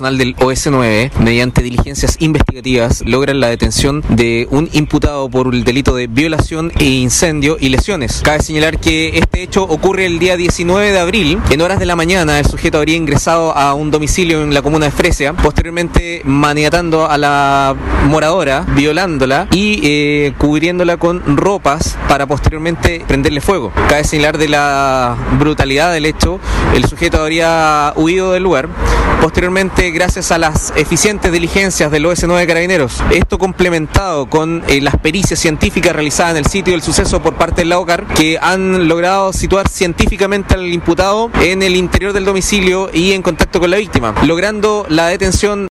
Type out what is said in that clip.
personal del OS9, mediante diligencias investigativas, logran la detención de un imputado por el delito de violación e incendio y lesiones. Cabe señalar que este hecho ocurre el día 19 de abril. En horas de la mañana, el sujeto habría ingresado a un domicilio en la comuna de Fresia, posteriormente maniatando a la moradora, violándola y eh, cubriéndola con ropas para posteriormente prenderle fuego. Cabe señalar de la brutalidad del hecho, el sujeto habría huido del lugar. Posteriormente, gracias a las eficientes diligencias del OS9 de Carabineros, esto complementado con eh, las pericias científicas realizadas en el sitio del suceso por parte del LAOCAR, que han logrado situar científicamente al imputado en el interior del domicilio y en contacto con la víctima, logrando la detención